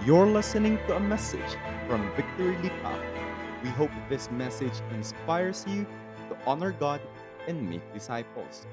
You're listening to a message from Victory Lipa. We hope this message inspires you to honor God and make disciples.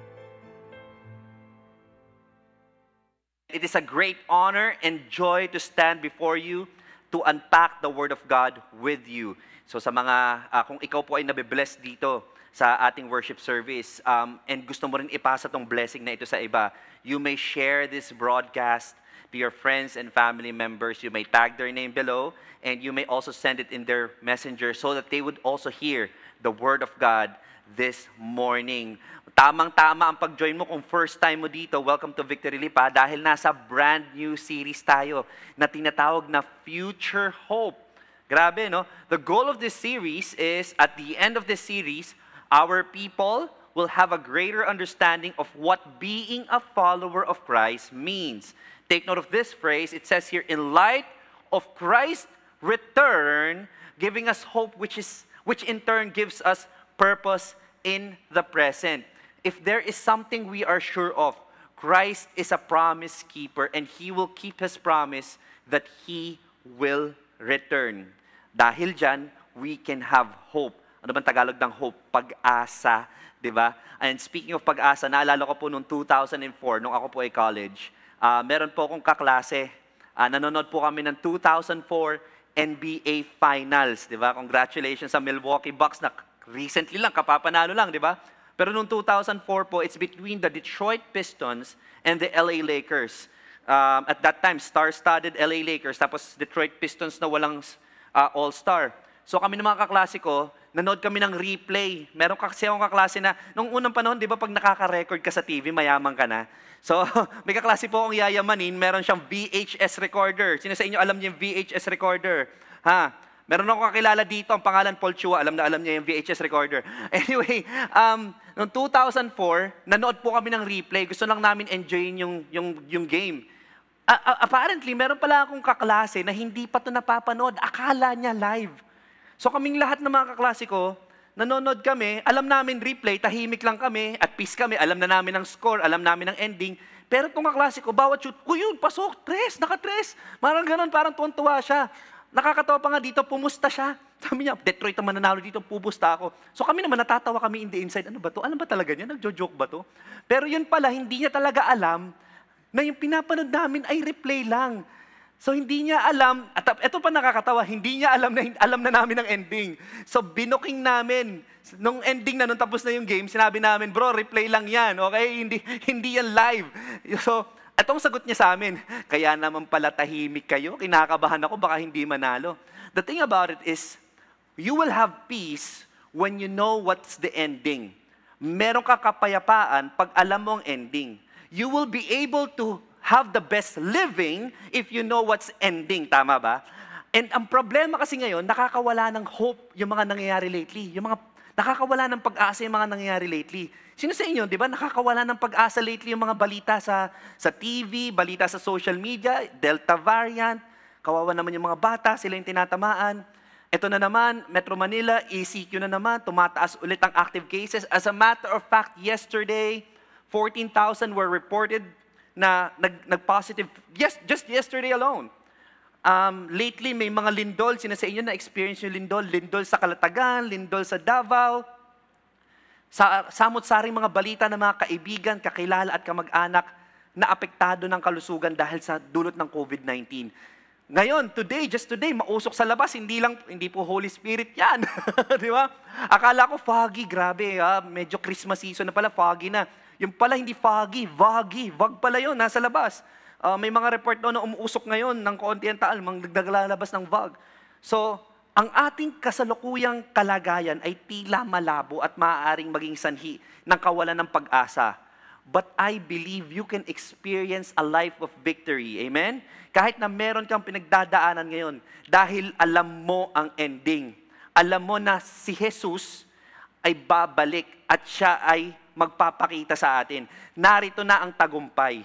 It is a great honor and joy to stand before you to unpack the Word of God with you. So sa mga, ah, kung ikaw po ay nabibless dito sa ating worship service um, and gusto mo rin ipasa tong blessing na ito sa iba, you may share this broadcast to your friends and family members. You may tag their name below and you may also send it in their messenger so that they would also hear the Word of God this morning. Tamang-tama ang pag-join mo kung first time mo dito. Welcome to Victory Lipa dahil nasa brand new series tayo na tinatawag na Future Hope. Grabe, no? The goal of this series is at the end of this series, our people will have a greater understanding of what being a follower of Christ means. Take note of this phrase. It says here, in light of Christ's return, giving us hope, which is which in turn gives us purpose in the present. If there is something we are sure of, Christ is a promise keeper and He will keep His promise that He will return. Dahil dyan, we can have hope. Ano bang Tagalog ng hope? Pag-asa. di ba? And speaking of pag-asa, naalala ko po noong 2004, nung ako po ay college, ah, meron po akong kaklase. Ah, nanonood po kami ng 2004 NBA Finals, di ba? Congratulations sa Milwaukee Bucks na recently lang, kapapanalo lang, di ba? Pero noong 2004 po, it's between the Detroit Pistons and the LA Lakers. Um, at that time, star-studded LA Lakers, tapos Detroit Pistons na walang uh, all-star. So kami ng mga kaklase ko, nanood kami ng replay. Meron kasi akong kaklase na, nung unang panahon, di ba pag nakaka-record ka sa TV, mayaman ka na. So, may kaklase po akong yayamanin, meron siyang VHS recorder. Sino sa inyo alam niyo yung VHS recorder? Ha? Meron akong kakilala dito, ang pangalan Paul Chua, alam na alam niya yung VHS recorder. Anyway, um, noong 2004, nanood po kami ng replay. Gusto lang namin enjoyin yung, yung, yung game. A- apparently, meron pala akong kaklase na hindi pa ito napapanood. Akala niya live. So kaming lahat ng mga kaklase nanonood kami, alam namin replay, tahimik lang kami, at peace kami, alam na namin ang score, alam namin ang ending. Pero itong kaklase bawat shoot, yun, pasok, tres, naka-tres. Parang ganun, parang tuwan-tuwa siya. Nakakatawa pa nga dito, pumusta siya. Sabi niya, Detroit ang mananalo dito, pupusta ako. So kami naman natatawa kami in the inside. Ano ba to? Alam ba talaga niya? Nagjo-joke ba to? Pero yun pala, hindi niya talaga alam na yung pinapanood namin ay replay lang. So hindi niya alam, at ito pa nakakatawa, hindi niya alam na alam na namin ang ending. So binuking namin nung ending na nung tapos na yung game, sinabi namin, "Bro, replay lang 'yan, okay? Hindi hindi yan live." So Atong sagot niya sa amin, kaya naman pala tahimik kayo, kinakabahan ako, baka hindi manalo. The thing about it is, you will have peace when you know what's the ending. Meron ka kapayapaan pag alam mo ang ending. You will be able to have the best living if you know what's ending. Tama ba? And ang problema kasi ngayon, nakakawala ng hope yung mga nangyayari lately. Yung mga nakakawala ng pag-asa yung mga nangyayari lately. Sino sa inyo, di ba, nakakawala ng pag-asa lately yung mga balita sa, sa TV, balita sa social media, Delta variant, kawawa naman yung mga bata, sila yung tinatamaan. Ito na naman, Metro Manila, ECQ na naman, tumataas ulit ang active cases. As a matter of fact, yesterday, 14,000 were reported na nag, nag-positive, yes, just yesterday alone. Um, lately, may mga lindol, sino sa inyo na-experience yung lindol? Lindol sa Kalatagan, lindol sa Davao, sa samot-saring mga balita ng mga kaibigan, kakilala at kamag-anak na apektado ng kalusugan dahil sa dulot ng COVID-19. Ngayon, today, just today, mausok sa labas, hindi lang, hindi po Holy Spirit yan. Di ba? Akala ko foggy, grabe, ha? medyo Christmas season na pala, foggy na. Yung pala hindi foggy, voggy, vog pala yun, nasa labas. Uh, may mga report doon na umuusok ngayon ng konti ang taal, naglalabas ng vog. So, ang ating kasalukuyang kalagayan ay tila malabo at maaaring maging sanhi ng kawalan ng pag-asa. But I believe you can experience a life of victory. Amen? Kahit na meron kang pinagdadaanan ngayon, dahil alam mo ang ending. Alam mo na si Jesus ay babalik at siya ay magpapakita sa atin. Narito na ang tagumpay.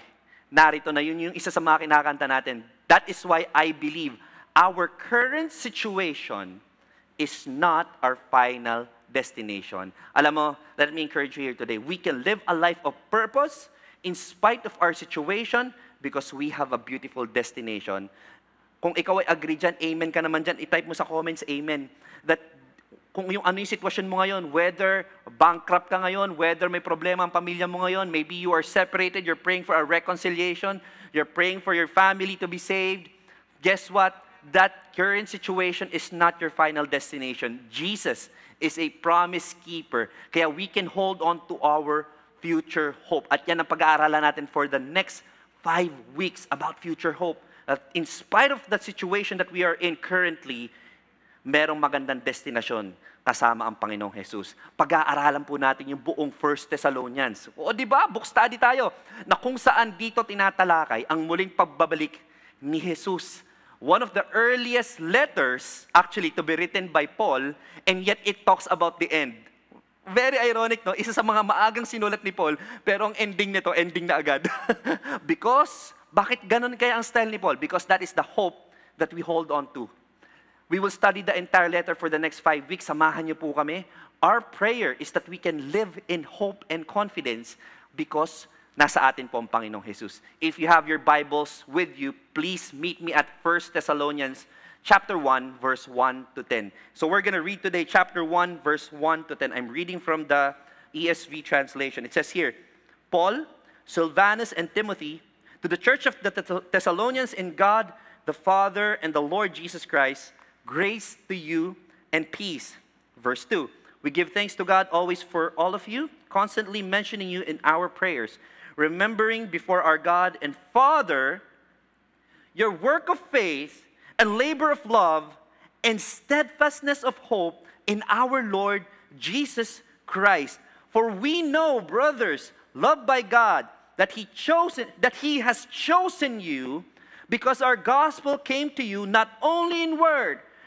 Narito na yun yung isa sa mga kinakanta natin. That is why I believe our current situation is not our final destination. Alam mo, let me encourage you here today. We can live a life of purpose in spite of our situation because we have a beautiful destination. Kung ikaw ay agree dyan, amen ka naman dyan, itype mo sa comments, amen. That kung yung ano yung sitwasyon mo ngayon, whether bankrupt ka ngayon, whether may problema ang pamilya mo ngayon, maybe you are separated, you're praying for a reconciliation, you're praying for your family to be saved, guess what? That current situation is not your final destination. Jesus is a promise keeper. Kaya we can hold on to our future hope. At yan ang pag-aaralan natin for the next five weeks about future hope. That in spite of the situation that we are in currently, merong magandang destinasyon kasama ang Panginoong Jesus. Pag-aaralan po natin yung buong First Thessalonians. O di ba, book study tayo na kung saan dito tinatalakay ang muling pagbabalik ni Jesus. One of the earliest letters actually to be written by Paul and yet it talks about the end. Very ironic, no? Isa sa mga maagang sinulat ni Paul, pero ang ending nito, ending na agad. Because, bakit ganun kaya ang style ni Paul? Because that is the hope that we hold on to. We will study the entire letter for the next five weeks. Samahan niyo po kami. Our prayer is that we can live in hope and confidence because nasa atin po ang Panginoong Jesus. If you have your Bibles with you, please meet me at 1 Thessalonians chapter 1, verse 1 to 10. So we're going to read today chapter 1, verse 1 to 10. I'm reading from the ESV translation. It says here, Paul, Silvanus, and Timothy, to the church of the Thessalonians in God, the Father, and the Lord Jesus Christ, grace to you and peace. Verse 2 We give thanks to God always for all of you, constantly mentioning you in our prayers, remembering before our God and Father your work of faith and labor of love and steadfastness of hope in our Lord Jesus Christ. For we know, brothers, loved by God, that He chosen that He has chosen you because our gospel came to you not only in word,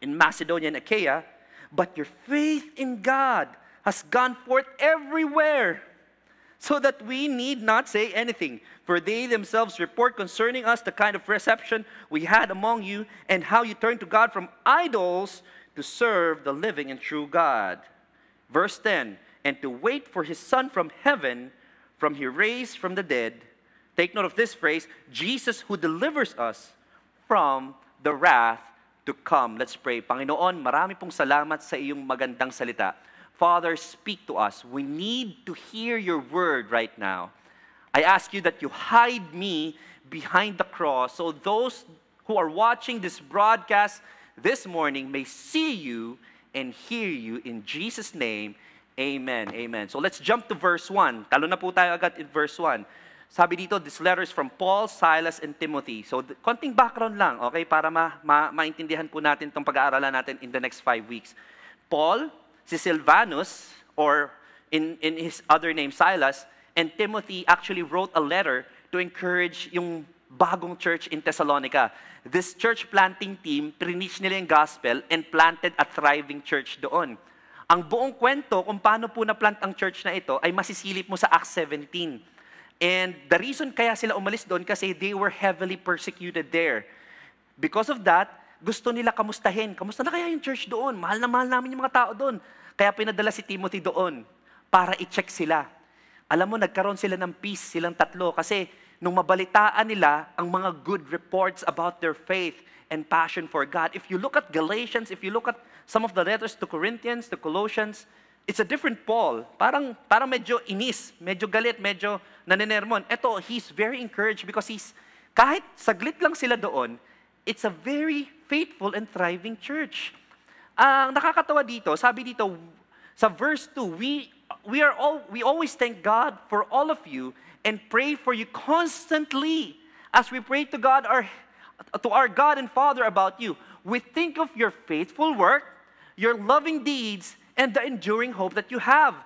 in Macedonia and Achaia, but your faith in God has gone forth everywhere so that we need not say anything. For they themselves report concerning us the kind of reception we had among you, and how you turned to God from idols to serve the living and true God. Verse 10 And to wait for his Son from heaven, from he raised from the dead. Take note of this phrase Jesus who delivers us from the wrath to come. Let's pray. Panginoon, marami pong salamat sa iyong magandang salita. Father, speak to us. We need to hear your word right now. I ask you that you hide me behind the cross so those who are watching this broadcast this morning may see you and hear you in Jesus' name. Amen. Amen. So let's jump to verse 1. Talo na po tayo agad in verse 1. Sabi dito, this letter is from Paul, Silas, and Timothy. So, konting background lang, okay, para ma- ma- maintindihan po natin itong pag-aaralan natin in the next five weeks. Paul, si Silvanus, or in, in his other name, Silas, and Timothy actually wrote a letter to encourage yung bagong church in Thessalonica. This church planting team, trinich nila yung gospel and planted a thriving church doon. Ang buong kwento kung paano po na-plant ang church na ito ay masisilip mo sa Acts 17. And the reason kaya sila umalis doon kasi they were heavily persecuted there. Because of that, gusto nila kamustahin. Kamusta na kaya yung church doon? Mahal na mahal namin yung mga tao doon. Kaya pinadala si Timothy doon para i-check sila. Alam mo, nagkaroon sila ng peace, silang tatlo. Kasi nung mabalitaan nila ang mga good reports about their faith and passion for God. If you look at Galatians, if you look at some of the letters to Corinthians, to Colossians, it's a different Paul. Parang, parang medyo inis, medyo galit, medyo naninermon. Ito, he's very encouraged because he's, kahit saglit lang sila doon, it's a very faithful and thriving church. Ang nakakatawa dito, sabi dito, sa verse 2, we, we, are all, we always thank God for all of you and pray for you constantly as we pray to God, our, to our God and Father about you. We think of your faithful work, your loving deeds, and the enduring hope that you have.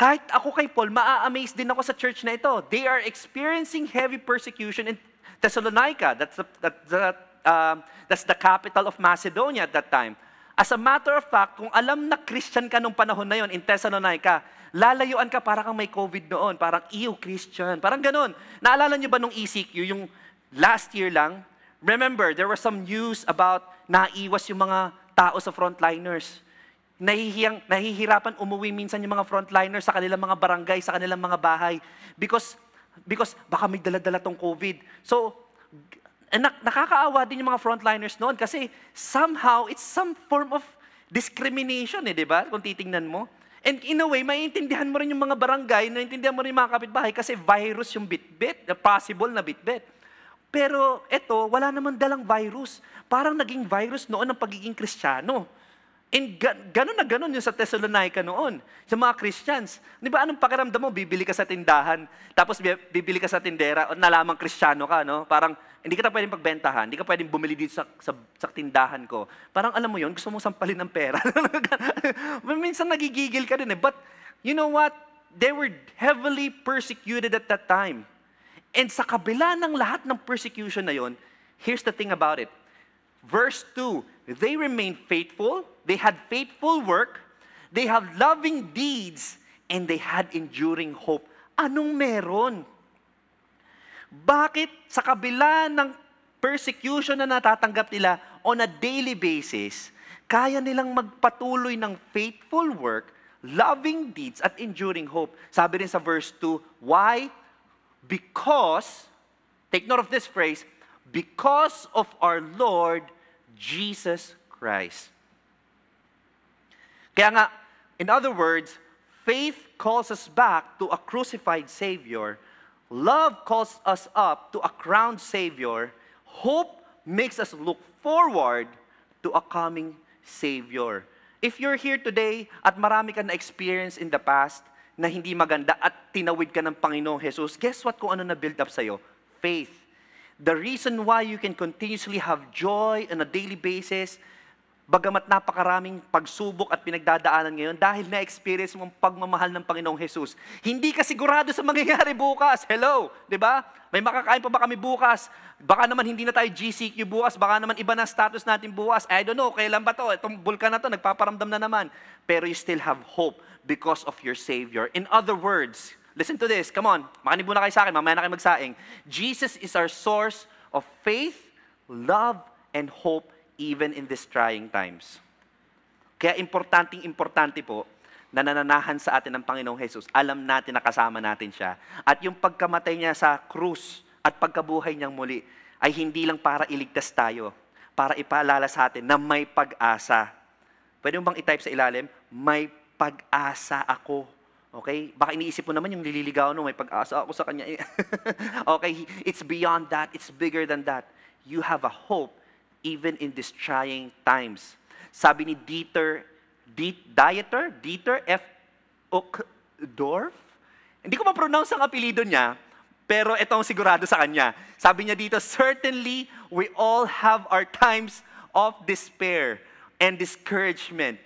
Kahit ako kay Paul, maa-amaze din ako sa church na ito. They are experiencing heavy persecution in Thessalonica. That's the, that's the um, that's the capital of Macedonia at that time. As a matter of fact, kung alam na Christian ka nung panahon na yon in Thessalonica, lalayuan ka para kang may COVID noon, parang ew, Christian, parang ganun. Naalala niyo ba nung ECQ, yung last year lang, remember, there was some news about naiwas yung mga tao sa frontliners. Nahihiyang, nahihirapan umuwi minsan yung mga frontliners sa kanilang mga barangay, sa kanilang mga bahay. Because, because baka may dala-dala tong COVID. So, eh, nak- nakakaawa din yung mga frontliners noon kasi somehow it's some form of discrimination eh, di ba? Kung titingnan mo. And in a way, maiintindihan mo rin yung mga barangay, naiintindihan mo rin yung mga kapitbahay kasi virus yung bitbit, na possible na bitbit. Pero eto, wala naman dalang virus. Parang naging virus noon ang pagiging kristyano. And ga- ganun na ganun yung sa Thessalonica noon, sa mga Christians. Di ba anong pakiramdam mo? Bibili ka sa tindahan, tapos bi- bibili ka sa tindera, o nalamang kristyano ka, no? Parang hindi ka pwedeng pagbentahan, hindi ka pwedeng bumili dito sa, sa, sa tindahan ko. Parang alam mo yon gusto mo sampalin ng pera. Minsan nagigigil ka din eh. But you know what? They were heavily persecuted at that time. And sa kabila ng lahat ng persecution na yon, here's the thing about it. Verse 2, they remained faithful, they had faithful work, they have loving deeds, and they had enduring hope. Anong meron? Bakit sa kabila ng persecution na natatanggap nila on a daily basis, kaya nilang magpatuloy ng faithful work, loving deeds, at enduring hope? Sabi rin sa verse 2, why? Because, take note of this phrase, because of our Lord Jesus Christ. Kaya nga, in other words, faith calls us back to a crucified Savior, love calls us up to a crowned Savior, hope makes us look forward to a coming Savior. If you're here today at marami ka na-experience in the past na hindi maganda at tinawid ka ng Panginoong Jesus, guess what kung ano na build up sa'yo? Faith. The reason why you can continuously have joy on a daily basis, bagamat napakaraming pagsubok at pinagdadaanan ngayon dahil na-experience mo ang pagmamahal ng Panginoong Jesus. Hindi ka sigurado sa mangyayari bukas. Hello, 'di ba? May makakain pa ba kami bukas? Baka naman hindi na tayo GCQ bukas, baka naman iba na status natin bukas. I don't know, kailan ba to? Itong bulkan na to, nagpaparamdam na naman. Pero you still have hope because of your Savior. In other words, listen to this, come on, makinig muna kayo sa akin, mamaya na kayo magsaing. Jesus is our source of faith, love, and hope even in these trying times. Kaya importanteng importante po na nananahan sa atin ng Panginoong Jesus. Alam natin na kasama natin siya. At yung pagkamatay niya sa krus at pagkabuhay niyang muli ay hindi lang para iligtas tayo, para ipaalala sa atin na may pag-asa. Pwede mo bang i-type sa ilalim? May pag-asa ako. Okay? Baka iniisip mo naman yung lililigaw no, may pag-asa ako sa kanya. eh. okay, it's beyond that. It's bigger than that. You have a hope even in these trying times. Sabi ni Dieter, Diet, Dieter, Dieter F. Uchtdorf? Hindi ko ma-pronounce ang apelido niya, pero ito ang sigurado sa kanya. Sabi niya dito, certainly we all have our times of despair and discouragement,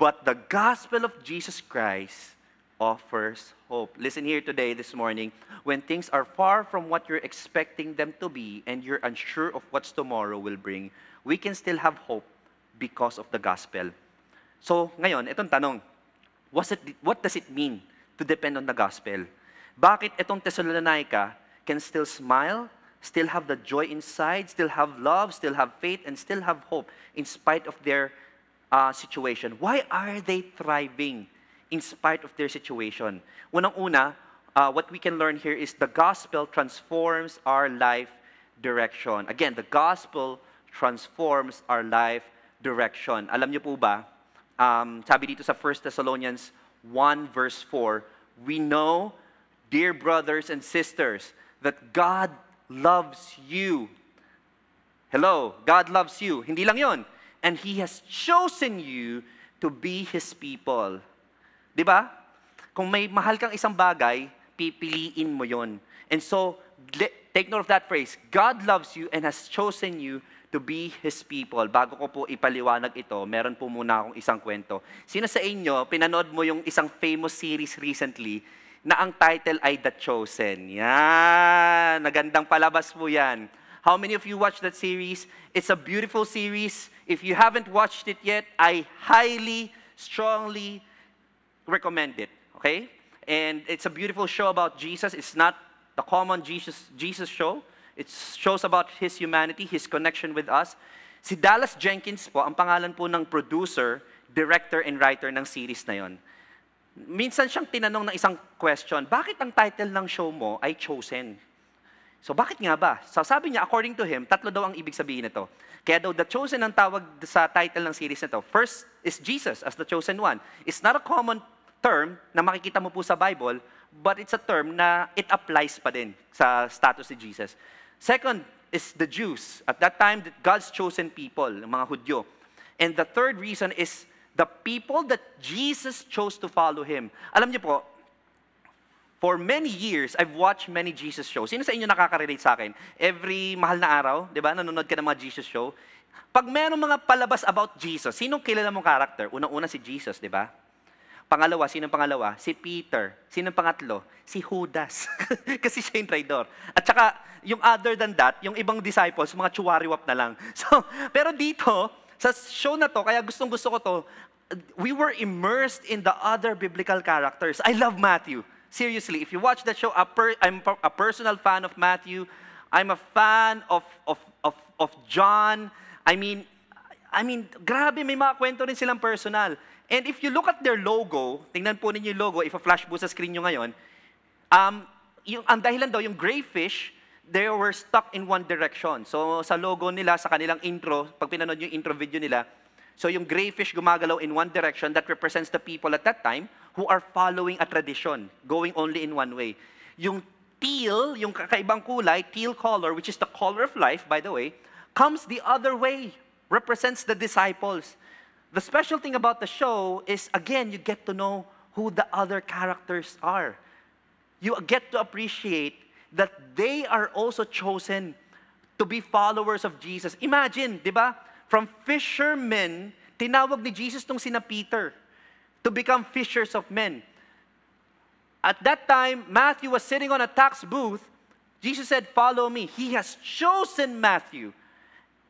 but the gospel of Jesus Christ offers hope. Listen here today, this morning, when things are far from what you're expecting them to be and you're unsure of what tomorrow will bring, we can still have hope because of the gospel. So, ngayon, itong tanong, what's it, what does it mean to depend on the gospel? Bakit itong Thessalonica can still smile, still have the joy inside, still have love, still have faith, and still have hope in spite of their uh, situation? Why are they thriving in spite of their situation? Unang-una, uh, what we can learn here is the gospel transforms our life direction. Again, the gospel transforms our life direction. Alam niyo po ba, um, sabi dito sa 1 Thessalonians 1 verse 4, we know, dear brothers and sisters, that God loves you. Hello, God loves you. Hindi lang yon. And He has chosen you to be His people. Di ba? Kung may mahal kang isang bagay, pipiliin mo yon. And so, take note of that phrase. God loves you and has chosen you to be His people. Bago ko po ipaliwanag ito, meron po muna akong isang kwento. Sino sa inyo, pinanood mo yung isang famous series recently na ang title ay The Chosen? Yan, nagandang palabas po yan. How many of you watched that series? It's a beautiful series. If you haven't watched it yet, I highly, strongly recommend it. Okay? And it's a beautiful show about Jesus. It's not the common Jesus, Jesus show. It shows about his humanity, his connection with us. Si Dallas Jenkins po, ang pangalan po ng producer, director, and writer ng series na yon. Minsan siyang tinanong ng isang question, bakit ang title ng show mo ay Chosen? So bakit nga ba? So sabi niya, according to him, tatlo daw ang ibig sabihin nito. Kaya daw, the chosen ang tawag sa title ng series nito. First is Jesus as the chosen one. It's not a common term na makikita mo po sa Bible, but it's a term na it applies pa din sa status ni Jesus. Second is the Jews. At that time, God's chosen people, mga Hudyo. And the third reason is the people that Jesus chose to follow Him. Alam niyo po, for many years, I've watched many Jesus shows. Sino sa inyo nakaka-relate sa akin? Every mahal na araw, di ba, nanonood ka ng mga Jesus show. Pag mayroong mga palabas about Jesus, sinong kilala mong character? Unang-una si Jesus, di ba? Pangalawa, sinong pangalawa? Si Peter. Sinong pangatlo? Si Judas. Kasi siya yung traidor. At saka, yung other than that, yung ibang disciples, mga chuwariwap na lang. So, pero dito, sa show na to, kaya gustong gusto ko to, we were immersed in the other biblical characters. I love Matthew. Seriously, if you watch that show, a per, I'm a personal fan of Matthew. I'm a fan of, of, of, of John. I mean, I mean, grabe, may mga kwento rin silang personal. And if you look at their logo, tingnan po ninyo yung logo, if a flash po sa screen nyo ngayon, um, yung, ang dahilan daw, yung gray fish, they were stuck in one direction. So sa logo nila, sa kanilang intro, pag pinanood yung intro video nila, so yung gray fish gumagalaw in one direction, that represents the people at that time who are following a tradition, going only in one way. Yung teal, yung kakaibang kulay, teal color, which is the color of life, by the way, comes the other way, represents the disciples. The special thing about the show is, again, you get to know who the other characters are. You get to appreciate that they are also chosen to be followers of Jesus. Imagine, di ba? From fishermen, tinawag ni Jesus tong sina Peter to become fishers of men. At that time, Matthew was sitting on a tax booth. Jesus said, follow me. He has chosen Matthew.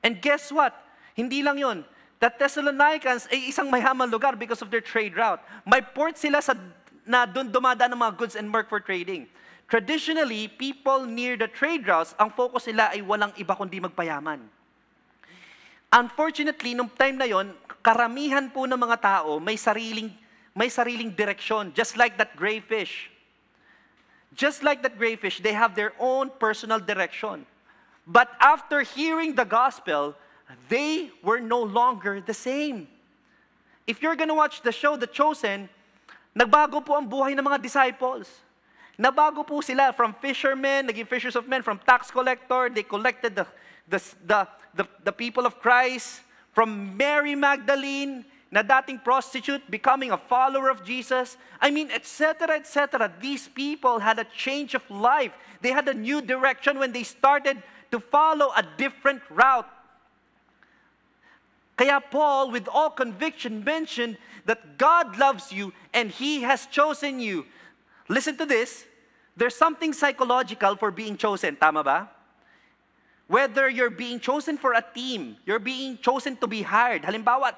And guess what? Hindi lang yon. The Thessalonians ay isang mayaman lugar because of their trade route. May port sila sa, na doon dumadaan ng mga goods and work for trading. Traditionally, people near the trade routes, ang focus nila ay walang iba kundi magpayaman. Unfortunately, nung time na yon, karamihan po ng mga tao may sariling may sariling direksyon, just like that gray fish. Just like that gray fish, they have their own personal direction. But after hearing the gospel, they were no longer the same. If you're gonna watch the show, The Chosen, nagbago po ang buhay ng mga disciples. Nabago po sila from fishermen, naging fishers of men, from tax collector, they collected the, the, the, the, the people of Christ, from Mary Magdalene, na dating prostitute, becoming a follower of Jesus. I mean, etc., etc. These people had a change of life. They had a new direction when they started to follow a different route. Kaya Paul, with all conviction, mentioned that God loves you and He has chosen you. Listen to this. There's something psychological for being chosen. Tama ba? Whether you're being chosen for a team, you're being chosen to be hired. Halimbawa,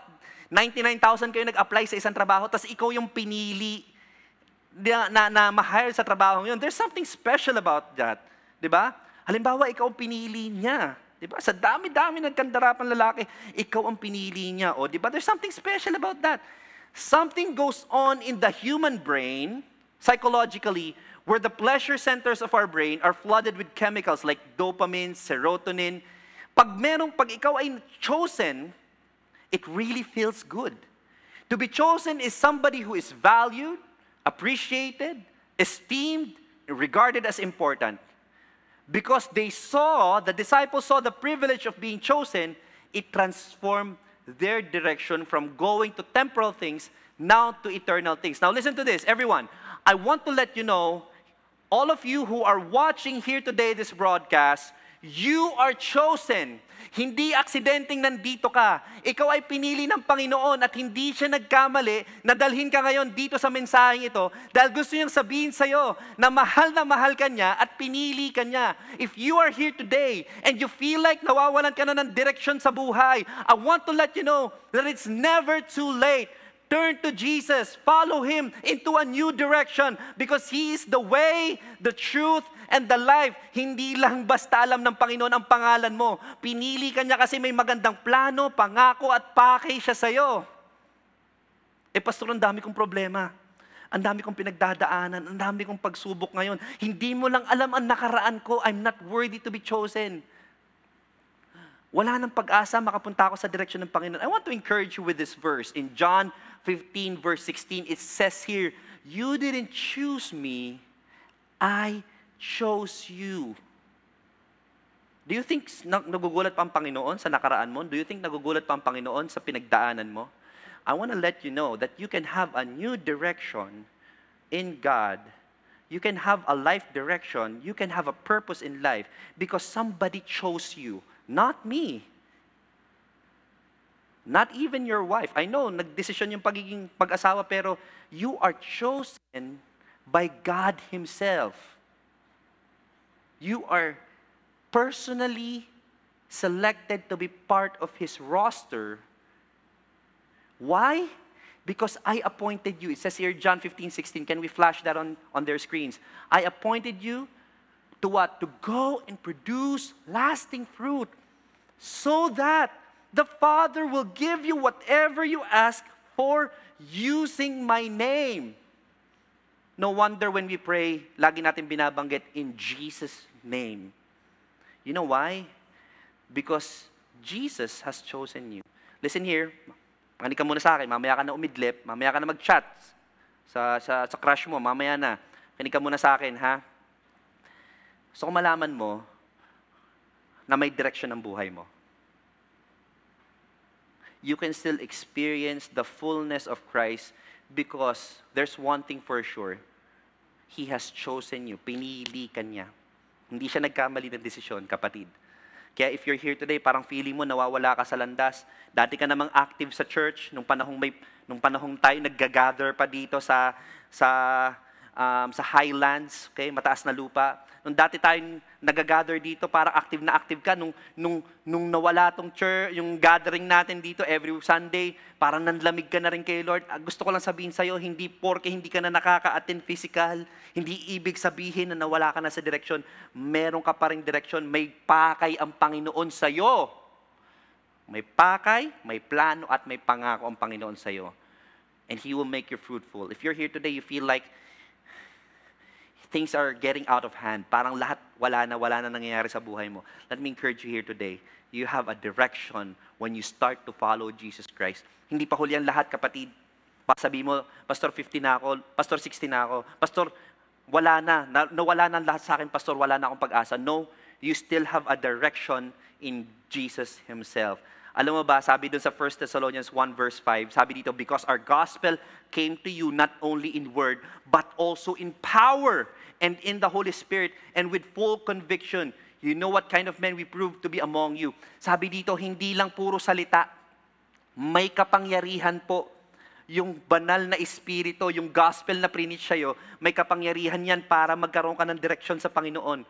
99,000 kayo nag-apply sa isang trabaho, tapos ikaw yung pinili na, na, na ma-hire sa trabaho yun. There's something special about that. Di ba? Halimbawa, ikaw pinili niya. Di ba? Sa dami-dami ng kandarapan lalaki, ikaw ang pinili niya. O, di ba? There's something special about that. Something goes on in the human brain, psychologically, where the pleasure centers of our brain are flooded with chemicals like dopamine, serotonin. Pag merong, pag ikaw ay chosen, it really feels good. To be chosen is somebody who is valued, appreciated, esteemed, regarded as important. Because they saw, the disciples saw the privilege of being chosen, it transformed their direction from going to temporal things now to eternal things. Now, listen to this, everyone. I want to let you know, all of you who are watching here today this broadcast, You are chosen. Hindi aksidenteng nandito ka. Ikaw ay pinili ng Panginoon at hindi siya nagkamali na dalhin ka ngayon dito sa mensaheng ito dahil gusto niyang sabihin sa iyo na mahal na mahal ka niya at pinili ka niya. If you are here today and you feel like nawawalan ka na ng direksyon sa buhay, I want to let you know that it's never too late. Turn to Jesus. Follow Him into a new direction because He is the way, the truth, and the life. Hindi lang basta alam ng Panginoon ang pangalan mo. Pinili ka niya kasi may magandang plano, pangako, at pakay siya sa'yo. Eh, pastor, ang dami kong problema. Ang dami kong pinagdadaanan. Ang dami kong pagsubok ngayon. Hindi mo lang alam ang nakaraan ko. I'm not worthy to be chosen. Wala nang pag-asa, makapunta ako sa direksyon ng Panginoon. I want to encourage you with this verse. In John 15, verse 16, it says here, You didn't choose me, I chose you. Do you think nagugulat pa ang Panginoon sa nakaraan mo? Do you think nagugulat pa ang Panginoon sa pinagdaanan mo? I want to let you know that you can have a new direction in God. You can have a life direction. You can have a purpose in life because somebody chose you, not me. Not even your wife. I know, nagdesisyon yung pagiging pag-asawa, pero you are chosen by God Himself. You are personally selected to be part of His roster. Why? Because I appointed you. It says here, John 15, 16. Can we flash that on, on their screens? I appointed you to what? To go and produce lasting fruit so that the Father will give you whatever you ask for using my name. No wonder when we pray, lagi natin binabanggit in Jesus' name. You know why? Because Jesus has chosen you. Listen here, makinig ka muna sa akin, mamaya ka na umidlip, mamaya ka na mag-chat sa, sa, sa crush mo, mamaya na. Makinig ka muna sa akin, ha? Gusto ko malaman mo na may direction ng buhay mo you can still experience the fullness of Christ because there's one thing for sure. He has chosen you. Pinili ka niya. Hindi siya nagkamali ng desisyon, kapatid. Kaya if you're here today, parang feeling mo nawawala ka sa landas. Dati ka namang active sa church nung panahong may nung panahong tayo nagga-gather pa dito sa sa um, sa highlands, okay, mataas na lupa. Nung dati tayong nag-gather dito, para active na active ka. Nung, nung, nung nawala tong church, yung gathering natin dito every Sunday, parang nanlamig ka na rin kay Lord. Ah, gusto ko lang sabihin sa'yo, hindi porke hindi ka na nakaka-attend physical, hindi ibig sabihin na nawala ka na sa direksyon. Meron ka pa rin direksyon, may pakay ang Panginoon sa'yo. May pakay, may plano, at may pangako ang Panginoon sa'yo. And He will make you fruitful. If you're here today, you feel like things are getting out of hand. Parang lahat wala na, wala na nangyayari sa buhay mo. Let me encourage you here today. You have a direction when you start to follow Jesus Christ. Hindi pa huli ang lahat, kapatid. Baka sabi mo, Pastor, 50 na ako. Pastor, 60 na ako. Pastor, wala na nawala na lahat sa akin, Pastor. Wala na akong pag-asa. No, you still have a direction in Jesus Himself. Alam mo ba, sabi dun sa 1 Thessalonians 1 verse 5, sabi dito, because our gospel came to you not only in word, but also in power and in the Holy Spirit and with full conviction. You know what kind of men we proved to be among you. Sabi dito, hindi lang puro salita. May kapangyarihan po yung banal na espiritu, yung gospel na preach sa'yo, may kapangyarihan yan para magkaroon ka ng direksyon sa Panginoon.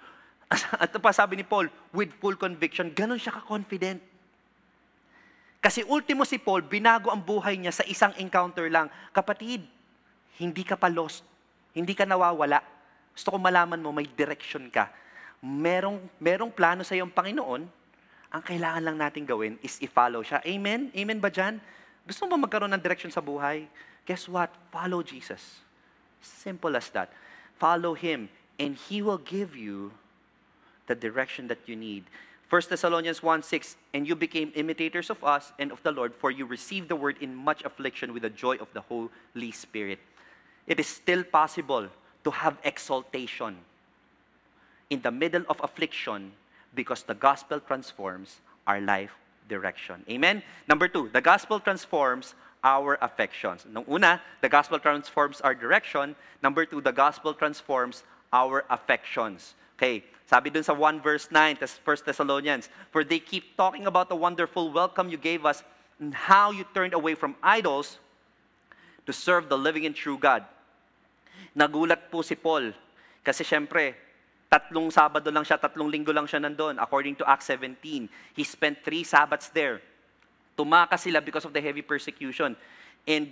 At pa sabi ni Paul, with full conviction, ganun siya ka-confident. Kasi ultimo si Paul, binago ang buhay niya sa isang encounter lang. Kapatid, hindi ka pa lost. Hindi ka nawawala. Gusto ko malaman mo, may direction ka. Merong, merong plano sa iyong Panginoon. Ang kailangan lang natin gawin is i-follow siya. Amen? Amen ba dyan? Gusto mo ba magkaroon ng direction sa buhay? Guess what? Follow Jesus. Simple as that. Follow Him and He will give you the direction that you need. 1 Thessalonians 1 6, and you became imitators of us and of the Lord, for you received the word in much affliction with the joy of the Holy Spirit. It is still possible to have exaltation in the middle of affliction because the gospel transforms our life direction. Amen? Number two, the gospel transforms our affections. Nung una, the gospel transforms our direction. Number two, the gospel transforms our affections. Okay, sabi dun sa 1 verse 9, tas 1 Thessalonians, For they keep talking about the wonderful welcome you gave us and how you turned away from idols to serve the living and true God. Nagulat po si Paul kasi syempre, tatlong Sabado lang siya, tatlong linggo lang siya nandun. According to Acts 17, he spent three Sabbats there. Tumakas sila because of the heavy persecution. And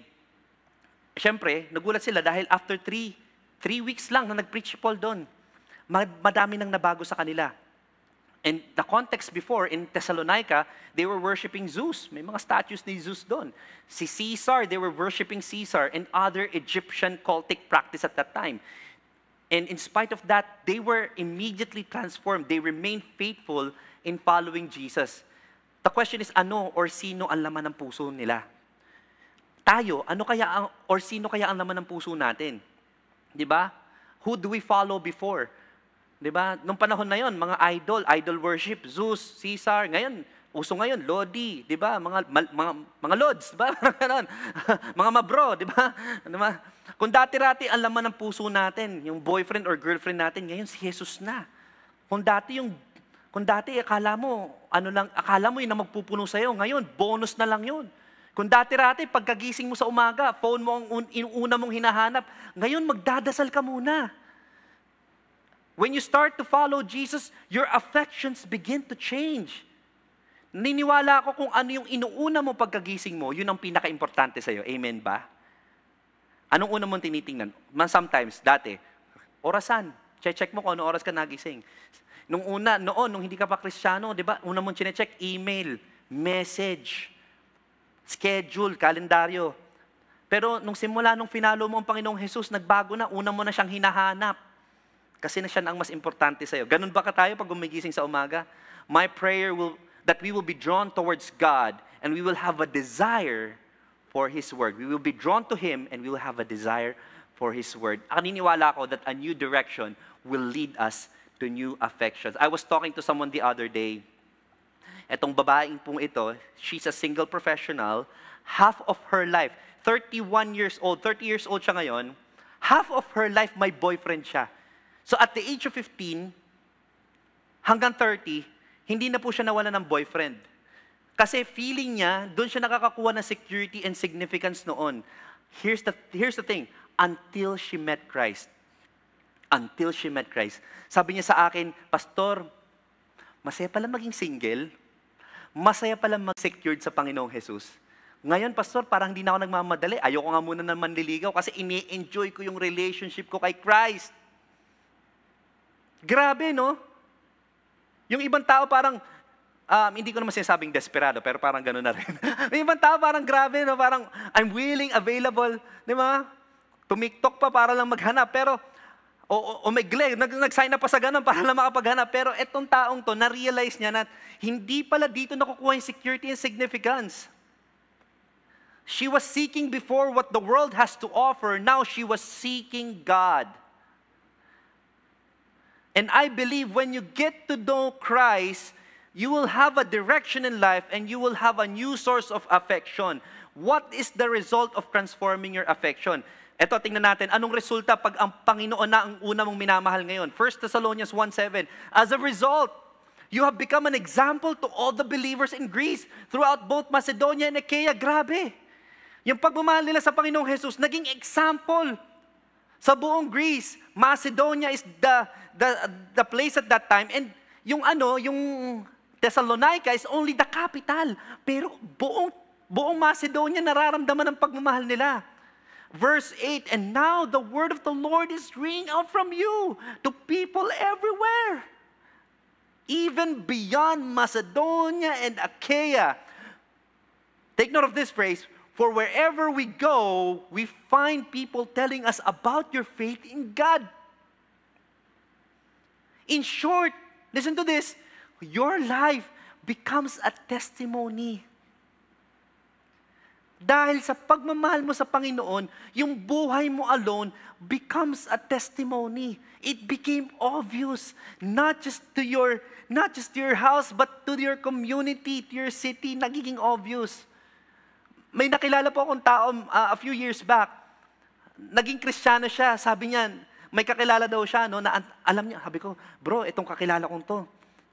syempre, nagulat sila dahil after three, three weeks lang na nag-preach si Paul doon, madami nang nabago sa kanila. And the context before, in Thessalonica, they were worshiping Zeus. May mga statues ni Zeus doon. Si Caesar, they were worshiping Caesar and other Egyptian cultic practice at that time. And in spite of that, they were immediately transformed. They remained faithful in following Jesus. The question is, ano or sino ang laman ng puso nila? Tayo, ano kaya ang, or sino kaya ang laman ng puso natin? Di ba? Who do we follow before? 'Di ba? Nung panahon na 'yon, mga idol, idol worship, Zeus, Caesar, ngayon, uso ngayon, Lodi, 'di ba? Mga mal- mga mga lods, 'di ba? Ganon. mga mabro, 'di ba? 'Di ba? Kung dati-rati ang laman ng puso natin, yung boyfriend or girlfriend natin, ngayon si Jesus na. Kung dati yung kung dati akala mo, ano lang, akala mo yun na magpupuno sa'yo, ngayon, bonus na lang yun. Kung dati-rati, pagkagising mo sa umaga, phone mo ang un- una mong hinahanap, ngayon magdadasal ka muna. When you start to follow Jesus, your affections begin to change. Niniwala ako kung ano yung inuuna mo pagkagising mo, yun ang pinaka-importante sa'yo. Amen ba? Anong una mong tinitingnan? Man sometimes, dati, orasan. Check mo kung ano oras ka nagising. Nung una, noon, nung hindi ka pa kristyano, di ba, una mong chinecheck, email, message, schedule, kalendaryo. Pero nung simula nung finalo mo ang Panginoong Jesus, nagbago na, una mo na siyang hinahanap. Kasi na siya na ang mas importante sa'yo. Ganun ba ka tayo pag gumigising sa umaga? My prayer will, that we will be drawn towards God and we will have a desire for His Word. We will be drawn to Him and we will have a desire for His Word. Ang naniniwala ko that a new direction will lead us to new affections. I was talking to someone the other day. Etong babaeng pong ito, she's a single professional. Half of her life, 31 years old, 30 years old siya ngayon, half of her life may boyfriend siya. So at the age of 15, hanggang 30, hindi na po siya nawala ng boyfriend. Kasi feeling niya, doon siya nakakakuha ng security and significance noon. Here's the, here's the thing, until she met Christ. Until she met Christ. Sabi niya sa akin, Pastor, masaya pala maging single. Masaya pala mag-secured sa Panginoong Jesus. Ngayon, Pastor, parang hindi na ako nagmamadali. Ayoko nga muna ng manliligaw kasi ini-enjoy ko yung relationship ko kay Christ. Grabe, no? Yung ibang tao parang, um, hindi ko naman sinasabing desperado, pero parang gano'n na rin. May ibang tao parang grabe, no? Parang, I'm willing, available, di ba? Tumiktok pa para lang maghanap, pero, o, o, o may gleg, nag, nag-sign up pa sa ganun para lang makapaghanap. Pero etong taong to, na-realize niya na hindi pala dito nakukuha yung security and significance. She was seeking before what the world has to offer. Now she was seeking God. And I believe when you get to know Christ, you will have a direction in life and you will have a new source of affection. What is the result of transforming your affection? Ito, tingnan natin, anong resulta pag ang Panginoon na ang una mong minamahal ngayon? 1 Thessalonians 1.7, As a result, you have become an example to all the believers in Greece throughout both Macedonia and Achaia. Grabe! Yung pagmamahal nila sa Panginoong Jesus, naging example sa buong Greece. Macedonia is the, the, the place at that time. And yung ano, yung Thessalonica is only the capital. Pero buong, buong Macedonia nararamdaman ang pagmamahal nila. Verse 8, And now the word of the Lord is ringing out from you to people everywhere. Even beyond Macedonia and Achaia. Take note of this phrase, For wherever we go, we find people telling us about your faith in God. In short, listen to this your life becomes a testimony. Dahil sa pagmamahal mo sa Panginoon, yung buhay mo alone becomes a testimony. It became obvious, not just to your, not just to your house, but to your community, to your city, nagiging obvious. May nakilala po akong tao uh, a few years back. Naging kristyano siya. Sabi niya, may kakilala daw siya, no, na alam niya, sabi ko, bro, itong kakilala kong to,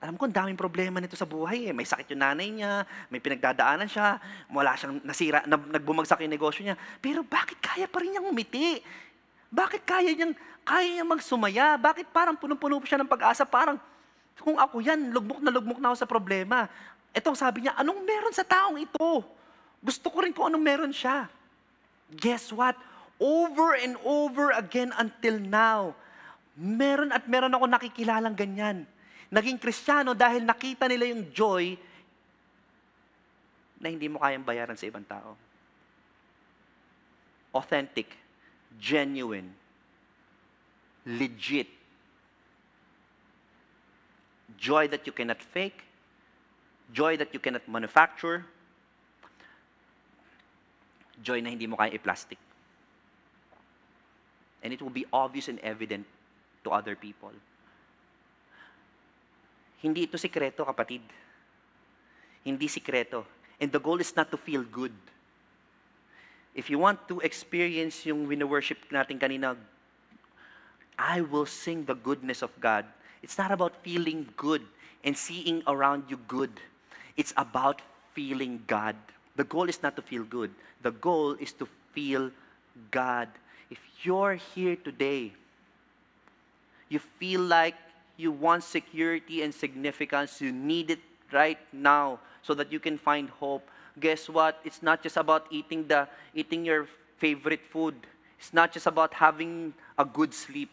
alam ko, ang daming problema nito sa buhay. Eh. May sakit yung nanay niya, may pinagdadaanan siya, wala siyang nasira, na, nagbumagsak yung negosyo niya. Pero bakit kaya pa rin niyang umiti? Bakit kaya niyang, kaya niyang magsumaya? Bakit parang punong-puno siya ng pag-asa? Parang, kung ako yan, lugmok na lugmok na ako sa problema. Itong sabi niya, anong meron sa taong ito? Gusto ko rin kung anong meron siya. Guess what? Over and over again until now, meron at meron ako nakikilalang ganyan. Naging kristyano dahil nakita nila yung joy na hindi mo kayang bayaran sa ibang tao. Authentic, genuine, legit. Joy that you cannot fake, joy that you cannot manufacture, joy na hindi mo kaya i-plastic. And it will be obvious and evident to other people. Hindi ito sikreto, kapatid. Hindi sikreto. And the goal is not to feel good. If you want to experience yung wino-worship natin kanina, I will sing the goodness of God. It's not about feeling good and seeing around you good. It's about feeling God. The goal is not to feel good. The goal is to feel God. If you're here today, you feel like you want security and significance, you need it right now so that you can find hope. Guess what? It's not just about eating the eating your favorite food. It's not just about having a good sleep.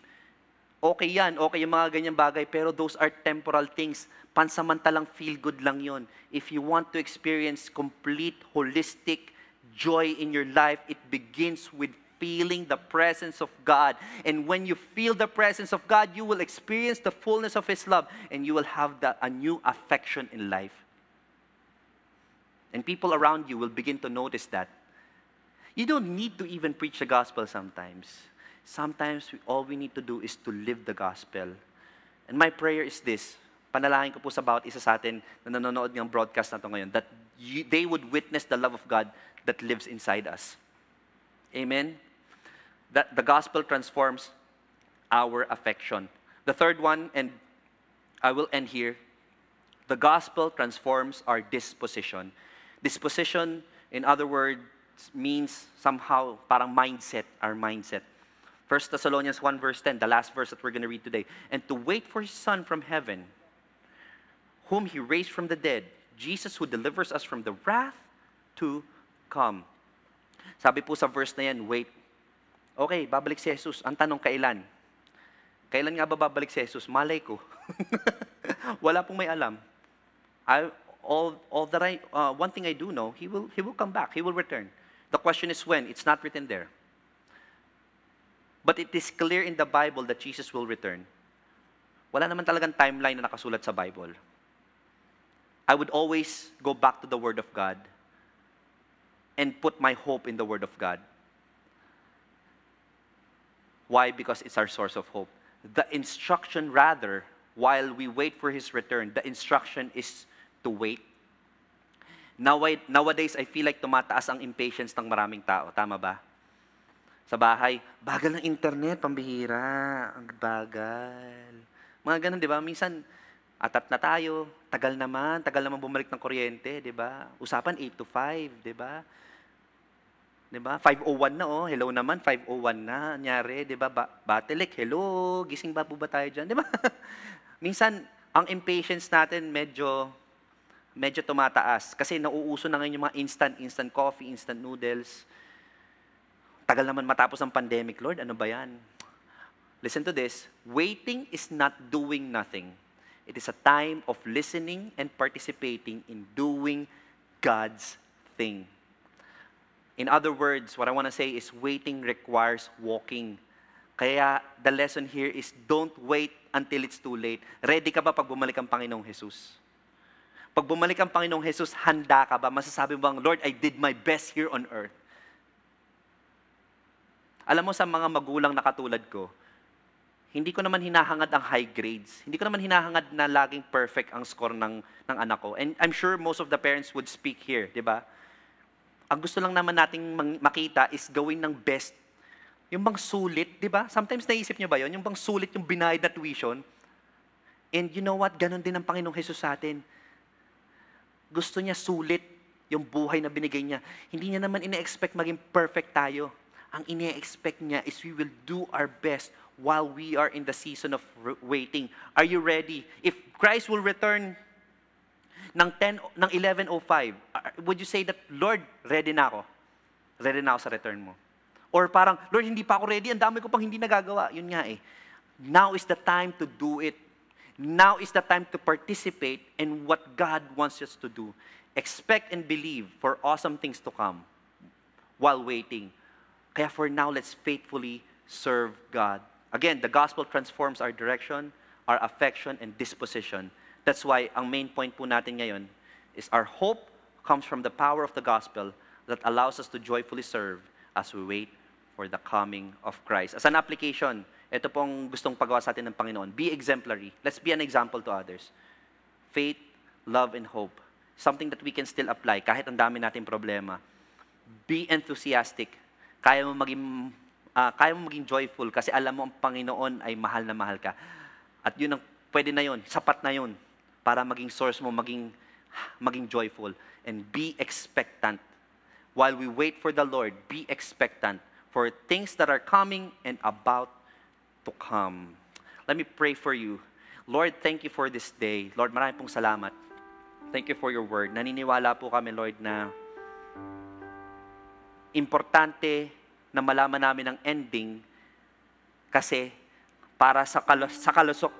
Okay yan, okay yung mga ganyang bagay, pero those are temporal things. Pansamantalang feel good lang yon. If you want to experience complete, holistic joy in your life, it begins with feeling the presence of God. And when you feel the presence of God, you will experience the fullness of His love and you will have the, a new affection in life. And people around you will begin to notice that. You don't need to even preach the gospel sometimes. Sometimes we, all we need to do is to live the gospel. And my prayer is this, panalangin ko po sa bawat isa sa atin na nanonood ng broadcast na ngayon, that you, they would witness the love of God that lives inside us. Amen? That the gospel transforms our affection. The third one, and I will end here, the gospel transforms our disposition. Disposition, in other words, means somehow parang mindset, our mindset. 1 Thessalonians 1 verse 10, the last verse that we're going to read today. And to wait for his son from heaven, whom he raised from the dead, Jesus who delivers us from the wrath to come. Sabi po sa verse na yan, wait. Okay, babalik si Jesus. Ang tanong, kailan? Kailan nga ba babalik si Jesus? Malay ko. Wala pong may alam. I, all, all that I, uh, one thing I do know, he will, he will come back. He will return. The question is when. It's not written there. But it is clear in the Bible that Jesus will return. Wala naman talagang timeline na nakasulat sa Bible. I would always go back to the Word of God and put my hope in the Word of God. Why? Because it's our source of hope. The instruction, rather, while we wait for His return, the instruction is to wait. Nowadays, I feel like tumataas ang impatience ng maraming tao. Tama ba? Sa bahay, bagal ng internet, pambihira. Ang bagal. Mga ganun, di ba? Minsan, atat na tayo, tagal naman, tagal naman bumalik ng kuryente, di ba? Usapan 8 to 5, di ba? Di ba? 501 na oh, hello naman, 501 na, nyari, di ba? Ba Batelek, hello, gising ba po ba tayo dyan, di ba? Minsan, ang impatience natin medyo medyo tumataas kasi nauuso na ngayon yung mga instant, instant coffee, instant noodles. Tagal naman matapos ang pandemic, Lord, ano ba yan? Listen to this. Waiting is not doing nothing. It is a time of listening and participating in doing God's thing. In other words, what I want to say is waiting requires walking. Kaya the lesson here is don't wait until it's too late. Ready ka ba pag bumalik ang Panginoong Jesus? Pag bumalik ang Panginoong Jesus, handa ka ba? Masasabi mo bang, Lord, I did my best here on earth. Alam mo sa mga magulang na katulad ko, hindi ko naman hinahangad ang high grades. Hindi ko naman hinahangad na laging perfect ang score ng, ng anak ko. And I'm sure most of the parents would speak here, di ba? Ang gusto lang naman nating makita is gawin ng best Yung bang sulit, di ba? Sometimes naisip niyo ba yon Yung bang sulit yung binayad na tuition? And you know what? Ganon din ang Panginoong Jesus sa atin. Gusto niya sulit yung buhay na binigay niya. Hindi niya naman ine-expect maging perfect tayo. Ang ine-expect niya is we will do our best while we are in the season of waiting. Are you ready? If Christ will return ng 10 ng 11:05, uh, would you say that Lord, ready na ako? Ready na ako sa return mo. Or parang, Lord, hindi pa ako ready, ang dami ko pang hindi nagagawa. Yun nga eh. Now is the time to do it. Now is the time to participate in what God wants us to do. Expect and believe for awesome things to come while waiting. Kaya for now, let's faithfully serve God. Again, the gospel transforms our direction, our affection, and disposition. That's why ang main point po natin ngayon is our hope comes from the power of the gospel that allows us to joyfully serve as we wait for the coming of Christ. As an application, ito pong gustong pagawa sa atin ng Panginoon. Be exemplary. Let's be an example to others. Faith, love, and hope. Something that we can still apply kahit ang dami nating problema. Be enthusiastic. Kaya mo maging ah, kaya mo maging joyful kasi alam mo ang Panginoon ay mahal na mahal ka. At yun ang pwede na yun, sapat na yun para maging source mo maging maging joyful and be expectant. While we wait for the Lord, be expectant for things that are coming and about to come. Let me pray for you. Lord, thank you for this day. Lord, marami pong salamat. Thank you for your word. Naniniwala po kami, Lord, na importante na malaman namin ang ending kasi para sa, sa kalusok,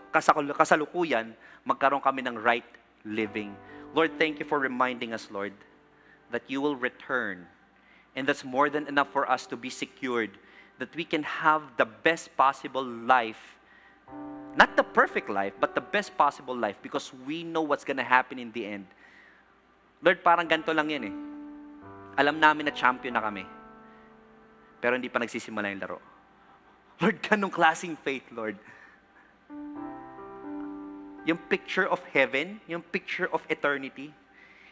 kasalukuyan, magkaroon kami ng right living. Lord, thank you for reminding us, Lord, that you will return. And that's more than enough for us to be secured, that we can have the best possible life. Not the perfect life, but the best possible life because we know what's gonna happen in the end. Lord, parang ganito lang yan eh. Alam namin na champion na kami. Pero hindi pa nagsisimula yung laro. Lord, ganong klaseng faith, Lord. Yung picture of heaven, yung picture of eternity,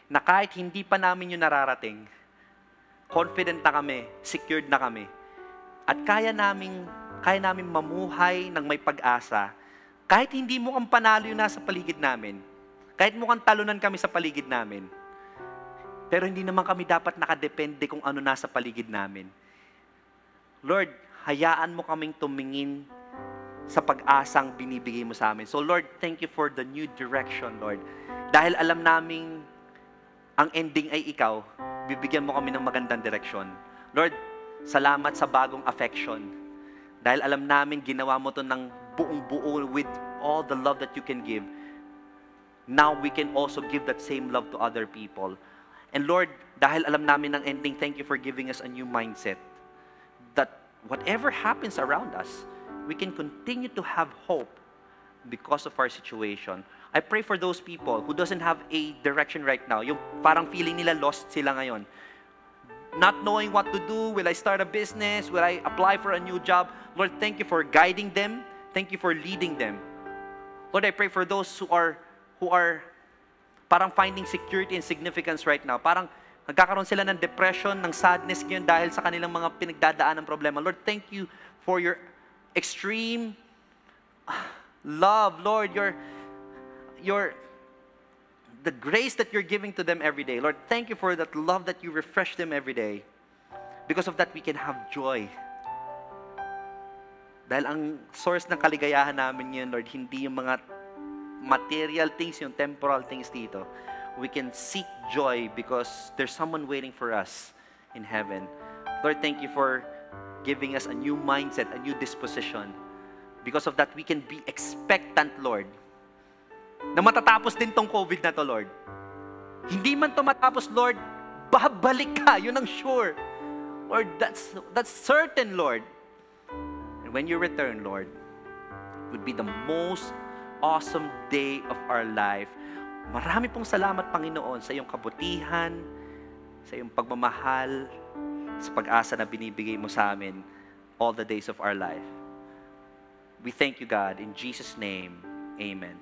na kahit hindi pa namin yung nararating, confident na kami, secured na kami, at kaya namin, kaya namin mamuhay ng may pag-asa, kahit hindi mo kang panalo yung nasa paligid namin, kahit mukhang talunan kami sa paligid namin, pero hindi naman kami dapat nakadepende kung ano nasa paligid namin. Lord, hayaan mo kaming tumingin sa pag-asang binibigay mo sa amin. So Lord, thank you for the new direction, Lord. Dahil alam naming ang ending ay ikaw, bibigyan mo kami ng magandang direksyon. Lord, salamat sa bagong affection. Dahil alam namin ginawa mo to ng buong buo with all the love that you can give. Now we can also give that same love to other people. And Lord, dahil alam namin ang ending, thank you for giving us a new mindset that whatever happens around us, we can continue to have hope because of our situation. I pray for those people who doesn't have a direction right now. Yung parang feeling nila lost sila ngayon. Not knowing what to do, will I start a business? Will I apply for a new job? Lord, thank you for guiding them. Thank you for leading them. Lord, I pray for those who are who are parang finding security and significance right now. Parang nagkakaroon sila ng depression, ng sadness ngayon dahil sa kanilang mga pinagdadaan ng problema. Lord, thank you for your extreme love, Lord, your your the grace that you're giving to them every day. Lord, thank you for that love that you refresh them every day. Because of that, we can have joy. Dahil ang source ng kaligayahan namin yun, Lord, hindi yung mga material things, yung temporal things dito. We can seek joy because there's someone waiting for us in heaven. Lord, thank you for giving us a new mindset, a new disposition. Because of that, we can be expectant, Lord, na matatapos din tong COVID na to, Lord. Hindi man to matapos, Lord, babalik ka. Yun ang sure. Lord, that's, that's certain, Lord. And when you return, Lord, would be the most awesome day of our life. Marami pong salamat, Panginoon, sa iyong kabutihan, sa iyong pagmamahal, sa pag-asa na binibigay mo sa amin all the days of our life. We thank you, God. In Jesus' name, amen.